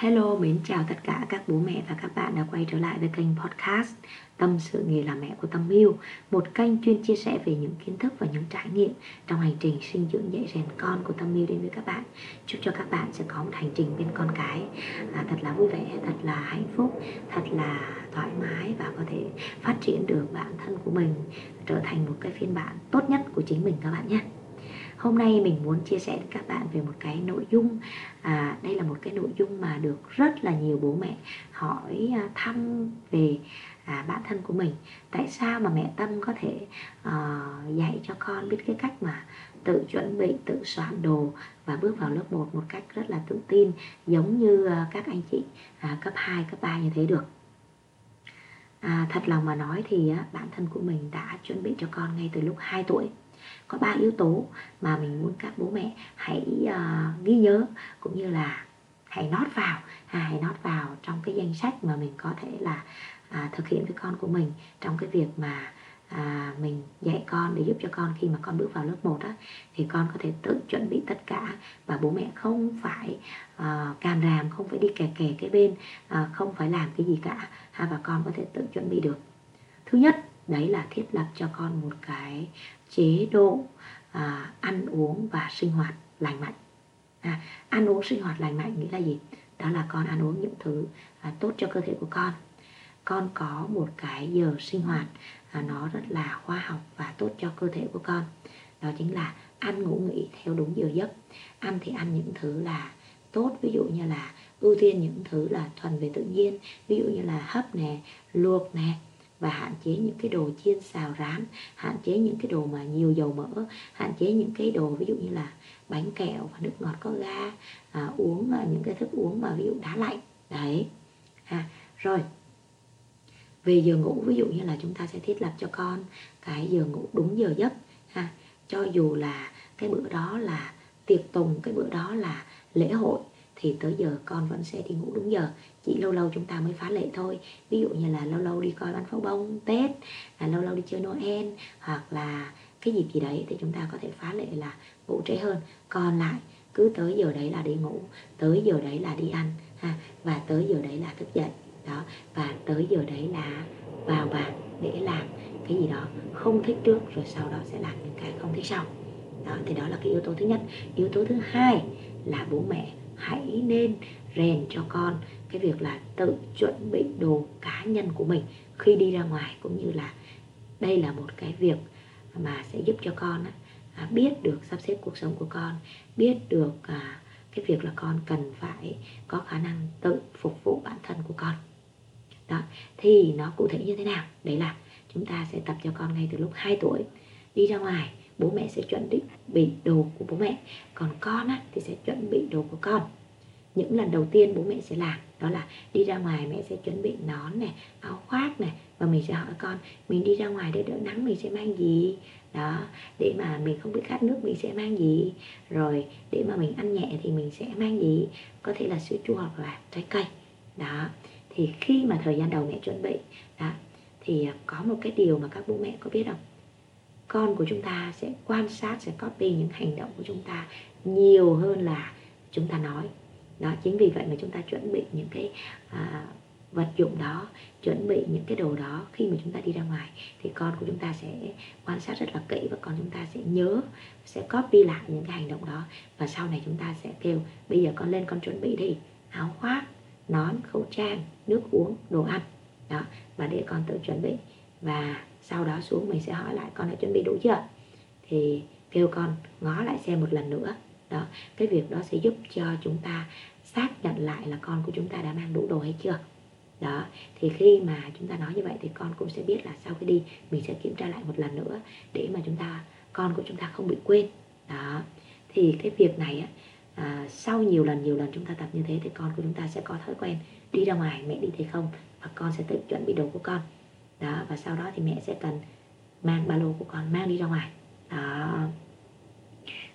Hello, mến chào tất cả các bố mẹ và các bạn đã quay trở lại với kênh podcast Tâm sự nghề làm mẹ của Tâm Miu Một kênh chuyên chia sẻ về những kiến thức và những trải nghiệm trong hành trình sinh dưỡng dạy rèn con của Tâm Miu đến với các bạn. Chúc cho các bạn sẽ có một hành trình bên con cái à, thật là vui vẻ, thật là hạnh phúc, thật là thoải mái và có thể phát triển được bản thân của mình trở thành một cái phiên bản tốt nhất của chính mình các bạn nhé hôm nay mình muốn chia sẻ với các bạn về một cái nội dung à, đây là một cái nội dung mà được rất là nhiều bố mẹ hỏi à, thăm về à, bản thân của mình. Tại sao mà mẹ tâm có thể à, dạy cho con biết cái cách mà tự chuẩn bị tự soạn đồ và bước vào lớp 1 một cách rất là tự tin giống như à, các anh chị à, cấp 2, cấp 3 như thế được? À, thật lòng mà nói thì á, bản thân của mình đã chuẩn bị cho con ngay từ lúc 2 tuổi có ba yếu tố mà mình muốn các bố mẹ hãy uh, ghi nhớ cũng như là hãy nót vào à, hãy nót vào trong cái danh sách mà mình có thể là à, thực hiện với con của mình trong cái việc mà à, mình dạy con để giúp cho con khi mà con bước vào lớp 1 á thì con có thể tự chuẩn bị tất cả và bố mẹ không phải à, càm ràm không phải đi kè kè cái bên à, không phải làm cái gì cả ha, và con có thể tự chuẩn bị được. Thứ nhất đấy là thiết lập cho con một cái chế độ à, ăn uống và sinh hoạt lành mạnh. À, ăn uống sinh hoạt lành mạnh nghĩa là gì? Đó là con ăn uống những thứ à, tốt cho cơ thể của con. Con có một cái giờ sinh hoạt à, nó rất là khoa học và tốt cho cơ thể của con. Đó chính là ăn ngủ nghỉ theo đúng giờ giấc. Ăn thì ăn những thứ là tốt ví dụ như là ưu tiên những thứ là thuần về tự nhiên ví dụ như là hấp nè luộc nè và hạn chế những cái đồ chiên xào rán hạn chế những cái đồ mà nhiều dầu mỡ hạn chế những cái đồ ví dụ như là bánh kẹo và nước ngọt có ga à, uống à, những cái thức uống mà ví dụ đá lạnh. Đấy. À, rồi. Về giờ ngủ ví dụ như là chúng ta sẽ thiết lập cho con cái giờ ngủ đúng giờ giấc ha. Cho dù là cái bữa đó là tiệc tùng cái bữa đó là lễ hội thì tới giờ con vẫn sẽ đi ngủ đúng giờ. Chỉ lâu lâu chúng ta mới phá lệ thôi. Ví dụ như là lâu lâu đi coi bắn pháo bông, tết, là lâu lâu đi chơi noel, hoặc là cái dịp gì đấy thì chúng ta có thể phá lệ là ngủ trễ hơn. Còn lại, cứ tới giờ đấy là đi ngủ, tới giờ đấy là đi ăn, ha, và tới giờ đấy là thức dậy, đó, và tới giờ đấy là vào bàn để làm cái gì đó không thích trước, rồi sau đó sẽ làm những cái không thích sau. Đó, thì đó là cái yếu tố thứ nhất. Yếu tố thứ hai là bố mẹ hãy nên rèn cho con cái việc là tự chuẩn bị đồ cá nhân của mình khi đi ra ngoài, cũng như là đây là một cái việc mà sẽ giúp cho con à, biết được sắp xếp cuộc sống của con, biết được à, cái việc là con cần phải có khả năng tự phục vụ bản thân của con. Đó, thì nó cụ thể như thế nào? Đấy là chúng ta sẽ tập cho con ngay từ lúc 2 tuổi, đi ra ngoài bố mẹ sẽ chuẩn bị đồ của bố mẹ. Còn con á, thì sẽ chuẩn bị đồ của con. Những lần đầu tiên bố mẹ sẽ làm đó là đi ra ngoài mẹ sẽ chuẩn bị nón này áo khoác này và mình sẽ hỏi con mình đi ra ngoài để đỡ nắng mình sẽ mang gì? Đó để mà mình không bị khát nước mình sẽ mang gì? Rồi để mà mình ăn nhẹ thì mình sẽ mang gì? Có thể là sữa chua hoặc là trái cây. Đó thì khi mà thời gian đầu mẹ chuẩn bị đó thì à, có một cái điều mà các bố mẹ có biết không? Con của chúng ta sẽ quan sát sẽ copy những hành động của chúng ta nhiều hơn là chúng ta nói. Đó chính vì vậy mà chúng ta chuẩn bị những cái à, vật dụng đó chuẩn bị những cái đồ đó khi mà chúng ta đi ra ngoài. Thì con của chúng ta sẽ quan sát rất là kỹ và con chúng ta sẽ nhớ sẽ copy lại những cái hành động đó. Và sau này chúng ta sẽ kêu bây giờ con lên con chuẩn bị đi áo khoác nón khẩu trang nước uống đồ ăn. Đó và để con tự chuẩn bị. Và sau đó xuống mình sẽ hỏi lại con đã chuẩn bị đủ chưa? Thì kêu con ngó lại xem một lần nữa. Đó cái việc đó sẽ giúp cho chúng ta xác nhận lại là con của chúng ta đã mang đủ đồ hay chưa. Đó thì khi mà chúng ta nói như vậy thì con cũng sẽ biết là sau khi đi mình sẽ kiểm tra lại một lần nữa để mà chúng ta con của chúng ta không bị quên. Đó thì cái việc này á à, sau nhiều lần nhiều lần chúng ta tập như thế thì con của chúng ta sẽ có thói quen đi ra ngoài mẹ đi thì không và con sẽ tự chuẩn bị đồ của con đó và sau đó thì mẹ sẽ cần mang ba lô của con mang đi ra ngoài. Đó.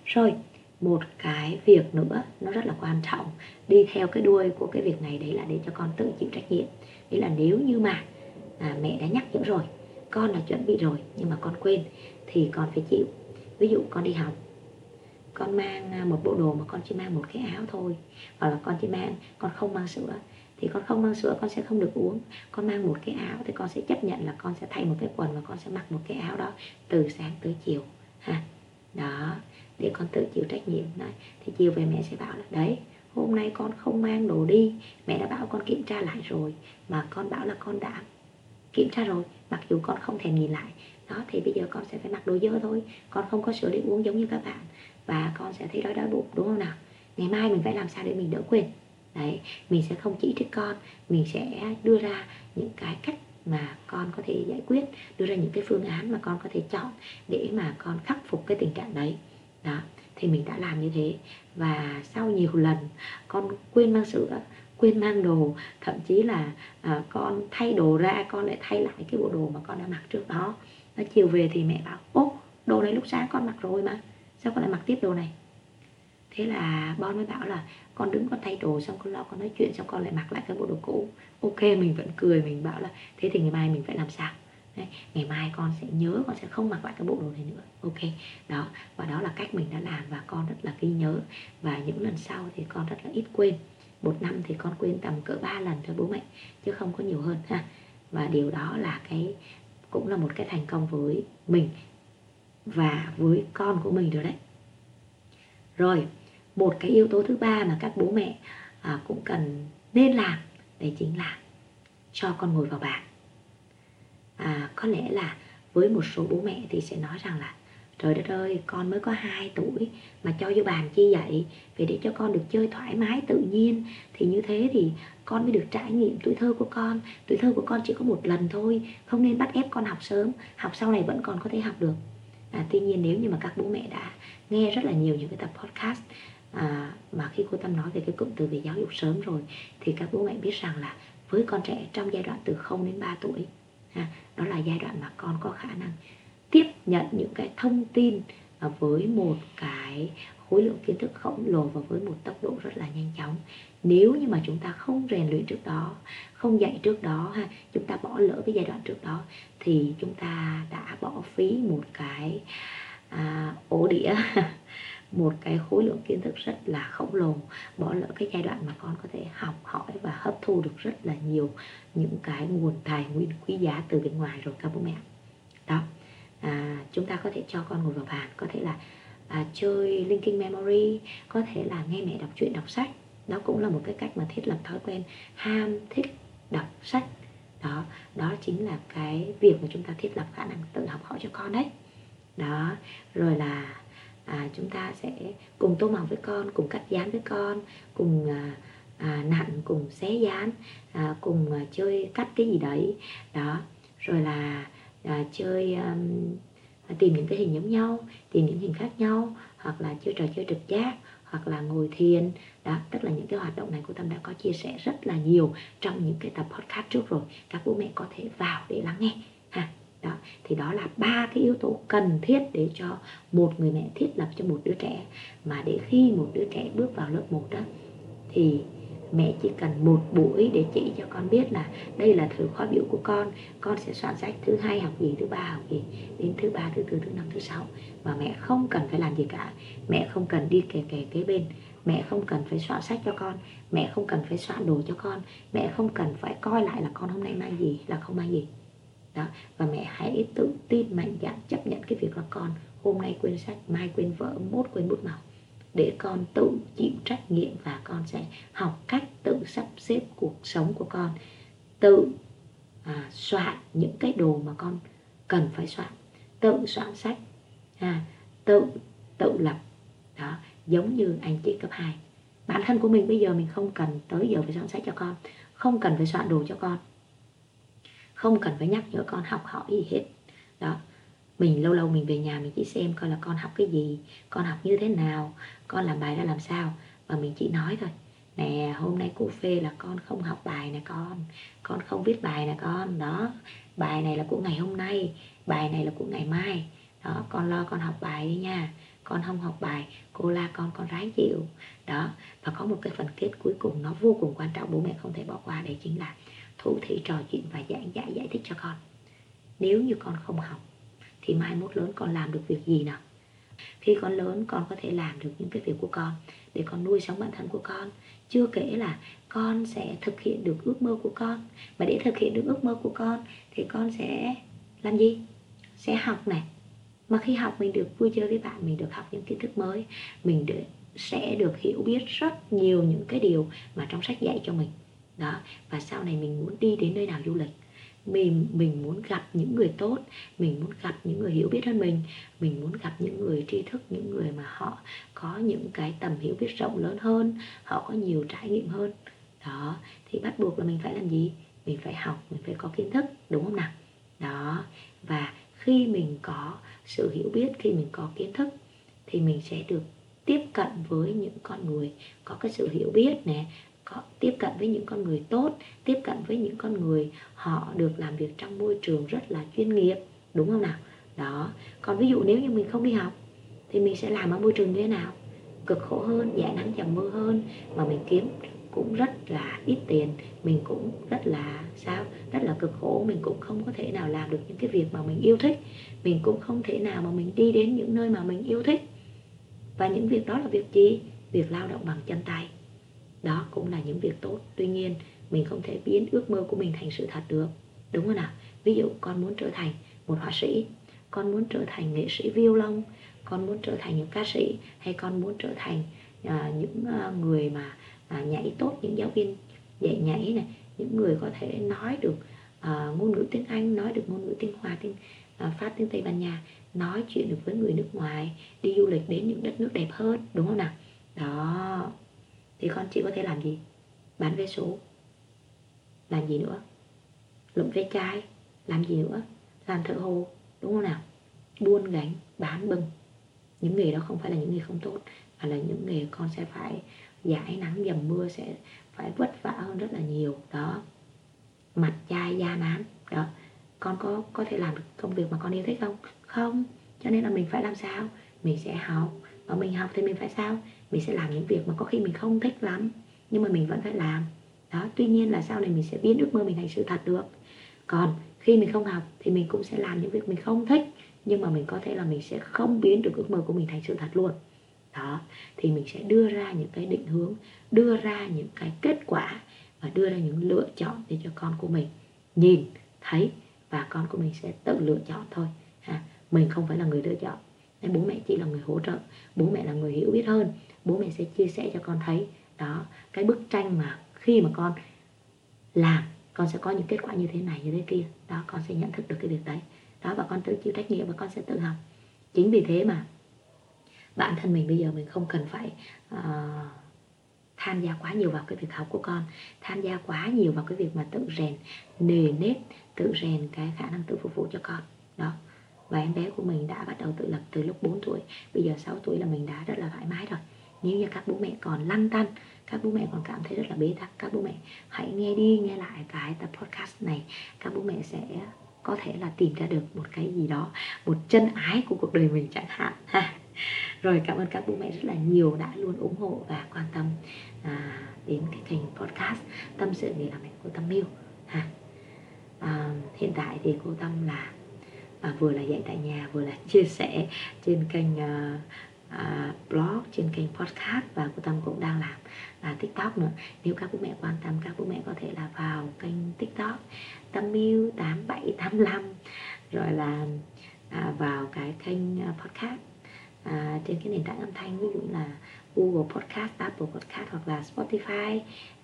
Rồi một cái việc nữa nó rất là quan trọng. Đi theo cái đuôi của cái việc này đấy là để cho con tự chịu trách nhiệm. Đấy là nếu như mà à, mẹ đã nhắc nhở rồi con đã chuẩn bị rồi nhưng mà con quên thì con phải chịu. Ví dụ con đi học con mang à, một bộ đồ mà con chỉ mang một cái áo thôi hoặc là con chỉ mang con không mang sữa thì con không mang sữa, con sẽ không được uống. Con mang một cái áo thì con sẽ chấp nhận là con sẽ thay một cái quần và con sẽ mặc một cái áo đó từ sáng tới chiều, ha. Đó, để con tự chịu trách nhiệm. Đấy, thì chiều về mẹ sẽ bảo là, đấy, hôm nay con không mang đồ đi. Mẹ đã bảo con kiểm tra lại rồi, mà con bảo là con đã kiểm tra rồi, mặc dù con không thèm nhìn lại. Đó, thì bây giờ con sẽ phải mặc đồ dơ thôi. Con không có sữa để uống giống như các bạn. Và con sẽ thấy đói đói bụng, đúng không nào? Ngày mai mình phải làm sao để mình đỡ quên? Đấy mình sẽ không chỉ trích con mình sẽ đưa ra những cái cách mà con có thể giải quyết đưa ra những cái phương án mà con có thể chọn để mà con khắc phục cái tình trạng đấy. Đó thì mình đã làm như thế. Và sau nhiều lần con quên mang sữa quên mang đồ thậm chí là à, con thay đồ ra con lại thay lại cái bộ đồ mà con đã mặc trước đó. Nó chiều về thì mẹ bảo ô đồ này lúc sáng con mặc rồi mà sao con lại mặc tiếp đồ này? Thế là bon mới bảo là con đứng con thay đồ xong con lo con nói chuyện xong con lại mặc lại cái bộ đồ cũ. Ok mình vẫn cười mình bảo là thế thì ngày mai mình phải làm sao? Đấy, ngày mai con sẽ nhớ con sẽ không mặc lại cái bộ đồ này nữa. Ok đó và đó là cách mình đã làm và con rất là ghi nhớ. Và những lần sau thì con rất là ít quên. Một năm thì con quên tầm cỡ 3 lần thôi bố mẹ chứ không có nhiều hơn ha. Và điều đó là cái cũng là một cái thành công với mình và với con của mình rồi đấy. Rồi một cái yếu tố thứ ba mà các bố mẹ à, cũng cần nên làm đấy chính là cho con ngồi vào bàn. À, có lẽ là với một số bố mẹ thì sẽ nói rằng là trời đất ơi con mới có 2 tuổi mà cho vô bàn chi vậy? Vì để cho con được chơi thoải mái tự nhiên. Thì như thế thì con mới được trải nghiệm tuổi thơ của con. Tuổi thơ của con chỉ có một lần thôi không nên bắt ép con học sớm. Học sau này vẫn còn có thể học được. À, tuy nhiên nếu như mà các bố mẹ đã nghe rất là nhiều những cái tập podcast à, mà khi cô tâm nói về cái cụm từ về giáo dục sớm rồi thì các bố mẹ biết rằng là với con trẻ trong giai đoạn từ 0 đến 3 tuổi ha, đó là giai đoạn mà con có khả năng tiếp nhận những cái thông tin à, với một cái khối lượng kiến thức khổng lồ và với một tốc độ rất là nhanh chóng. Nếu như mà chúng ta không rèn luyện trước đó không dạy trước đó ha chúng ta bỏ lỡ cái giai đoạn trước đó thì chúng ta đã bỏ phí một cái à, ổ đĩa. một cái khối lượng kiến thức rất là khổng lồ bỏ lỡ cái giai đoạn mà con có thể học hỏi và hấp thu được rất là nhiều những cái nguồn tài nguyên quý giá từ bên ngoài rồi các bố mẹ. Đó à, chúng ta có thể cho con ngồi vào bàn có thể là à, chơi linking memory có thể là nghe mẹ đọc truyện đọc sách. Đó cũng là một cái cách mà thiết lập thói quen ham thích đọc sách. Đó đó chính là cái việc mà chúng ta thiết lập khả năng tự học hỏi cho con đấy. Đó rồi là à, chúng ta sẽ cùng tô màu với con cùng cắt dán với con cùng à, à, nặn cùng xé dán à, cùng à, chơi cắt cái gì đấy. Đó rồi là à, chơi um, tìm những cái hình giống nhau tìm những hình khác nhau hoặc là chơi trò chơi trực giác hoặc là ngồi thiền. Đó tức là những cái hoạt động này của tâm đã có chia sẻ rất là nhiều trong những cái tập podcast trước rồi. Các bố mẹ có thể vào để lắng nghe ha đó, thì đó là ba cái yếu tố cần thiết để cho một người mẹ thiết lập cho một đứa trẻ. Mà để khi một đứa trẻ bước vào lớp 1 đó thì mẹ chỉ cần một buổi để chỉ cho con biết là đây là thứ khóa biểu của con con sẽ soạn sách thứ hai học gì thứ ba học gì đến thứ ba, thứ tư, thứ năm, thứ sáu. Và mẹ không cần phải làm gì cả. Mẹ không cần đi kè kè kế bên. Mẹ không cần phải soạn sách cho con. Mẹ không cần phải soạn đồ cho con. Mẹ không cần phải coi lại là con hôm nay mang gì, là không mang gì đó và mẹ hãy tự tin mạnh dạn chấp nhận cái việc là con hôm nay quên sách mai quên vợ mốt quên bút màu. Để con tự chịu trách nhiệm và con sẽ học cách tự sắp xếp cuộc sống của con. Tự à, soạn những cái đồ mà con cần phải soạn. Tự soạn sách à, tự tự lập. Đó giống như anh chị cấp 2 bản thân của mình bây giờ mình không cần tới giờ phải soạn sách cho con không cần phải soạn đồ cho con không cần phải nhắc nhở con học hỏi gì hết. Đó. Mình lâu lâu mình về nhà mình chỉ xem coi là con học cái gì, con học như thế nào, con làm bài ra làm sao. Và mình chỉ nói thôi, nè, hôm nay cô phê là con không học bài nè con con không viết bài nè con. Đó. Bài này là của ngày hôm nay, bài này là của ngày mai. Đó, con lo con học bài đi nha, con không học bài, cô la con con ráng chịu. Đó. Và có một cái phần kết cuối cùng nó vô cùng quan trọng, bố mẹ không thể bỏ qua, đấy chính là thủ thị trò chuyện và giảng giải giải thích cho con. Nếu như con không học thì mai mốt lớn con làm được việc gì nào? Khi con lớn con có thể làm được những cái việc của con để con nuôi sống bản thân của con. Chưa kể là con sẽ thực hiện được ước mơ của con. Mà để thực hiện được ước mơ của con thì con sẽ làm gì? Sẽ học này. Mà khi học mình được vui chơi với bạn mình được học những kiến thức mới mình được, sẽ được hiểu biết rất nhiều những cái điều mà trong sách dạy cho mình đó, và sau này mình muốn đi đến nơi nào du lịch mình mình muốn gặp những người tốt, mình muốn gặp những người hiểu biết hơn mình mình muốn gặp những người tri thức, những người mà họ có những cái tầm hiểu biết rộng lớn hơn, họ có nhiều trải nghiệm hơn. Đó, thì bắt buộc là mình phải làm gì? Mình phải học, mình phải có kiến thức, đúng không nào? Đó, và khi mình có sự hiểu biết, khi mình có kiến thức, thì mình sẽ được tiếp cận với những con người có cái sự hiểu biết nè có tiếp cận với những con người tốt, tiếp cận với những con người họ được làm việc trong môi trường rất là chuyên nghiệp, đúng không nào? Đó, còn ví dụ nếu như mình không đi học thì mình sẽ làm ở môi trường như thế nào? Cực khổ hơn, dễ nắng dầm mưa hơn, mà mình kiếm cũng rất là ít tiền, mình cũng rất là, sao? Rất là cực khổ, mình cũng không có thể nào làm được những cái việc mà mình yêu thích. Mình cũng không thể nào mà mình đi đến những nơi mà mình yêu thích. Và những việc đó là việc gì? Việc lao động bằng chân tay đó cũng là những việc tốt. Tuy nhiên mình không thể biến ước mơ của mình thành sự thật được. Đúng không nào? Ví dụ con muốn trở thành một họa sĩ con muốn trở thành nghệ sĩ violon con muốn trở thành những ca sĩ hay con muốn trở thành uh, những uh, người mà uh, nhảy tốt những giáo viên dạy nhảy này những người có thể nói được uh, ngôn ngữ tiếng Anh nói được ngôn ngữ tiếng Hoa tiếng uh, Pháp tiếng Tây Ban Nha nói chuyện được với người nước ngoài đi du lịch đến những đất nước đẹp hơn. Đúng không nào? Đó thì con chỉ có thể làm gì? Bán vé số. Làm gì nữa? Lụm vé chai. Làm gì nữa? Làm thợ hồ, đúng không nào? Buôn gánh, bán bưng những nghề đó không phải là những nghề không tốt, mà là những nghề con sẽ phải giải nắng, dầm mưa, sẽ phải vất vả hơn rất là nhiều. Đó. Mặt chai, da nám. Đó. Con có có thể làm được công việc mà con yêu thích không? Không. Cho nên là mình phải làm sao? Mình sẽ học. Và mình học thì mình phải sao? Mình sẽ làm những việc mà có khi mình không thích lắm, nhưng mà mình vẫn phải làm. Đó, tuy nhiên là sau này mình sẽ biến ước mơ mình thành sự thật được. Còn khi mình không học thì mình cũng sẽ làm những việc mình không thích, nhưng mà mình có thể là mình sẽ không biến được ước mơ của mình thành sự thật luôn. Đó, thì mình sẽ đưa ra những cái định hướng, đưa ra những cái kết quả và đưa ra những lựa chọn để cho con của mình nhìn, thấy và con của mình sẽ tự lựa chọn thôi. Ha, mình không phải là người lựa chọn nên bố mẹ chỉ là người hỗ trợ bố mẹ là người hiểu biết hơn. Bố mẹ sẽ chia sẻ cho con thấy đó cái bức tranh mà khi mà con làm con sẽ có những kết quả như thế này như thế kia. Đó con sẽ nhận thức được cái việc đấy. Đó và con tự chịu trách nhiệm và con sẽ tự học. Chính vì thế mà bản thân mình bây giờ mình không cần phải uh, tham gia quá nhiều vào cái việc học của con tham gia quá nhiều vào cái việc mà tự rèn nề nếp tự rèn cái khả năng tự phục vụ cho con. Đó và em bé của mình đã bắt đầu tự lập từ lúc 4 tuổi. Bây giờ 6 tuổi là mình đã rất là thoải mái rồi. Nếu như các bố mẹ còn lăn tăn các bố mẹ còn cảm thấy rất là bế tắc các bố mẹ hãy nghe đi nghe lại cái tập podcast này. Các bố mẹ sẽ có thể là tìm ra được một cái gì đó một chân ái của cuộc đời mình chẳng hạn. Ha. Rồi cảm ơn các bố mẹ rất là nhiều đã luôn ủng hộ và quan tâm à, đến cái kênh podcast tâm sự nghề làm mẹ của tâm yêu. Ha. À, hiện tại thì cô tâm là à, vừa là dạy tại nhà vừa là chia sẻ trên kênh à, à, blog trên kênh podcast và cô tâm cũng đang làm là tiktok nữa. Nếu các bố mẹ quan tâm các bố mẹ có thể là vào kênh tiktok tâm yêu tám bảy tám năm rồi là à, vào cái kênh ờ, podcast à, trên cái nền tảng âm thanh ví dụ là Google Podcast, Apple Podcast hoặc là Spotify.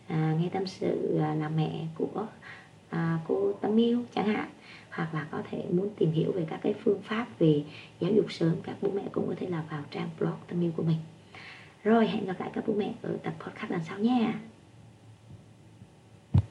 À, nghe tâm sự à, là mẹ của à, cô Tâm Yêu chẳng hạn hoặc là có thể muốn tìm hiểu về các cái phương pháp về giáo dục sớm, các bố mẹ cũng có thể là vào trang blog Tâm Yêu của mình. Rồi, hẹn gặp lại các bố mẹ ở tập podcast lần sau nha.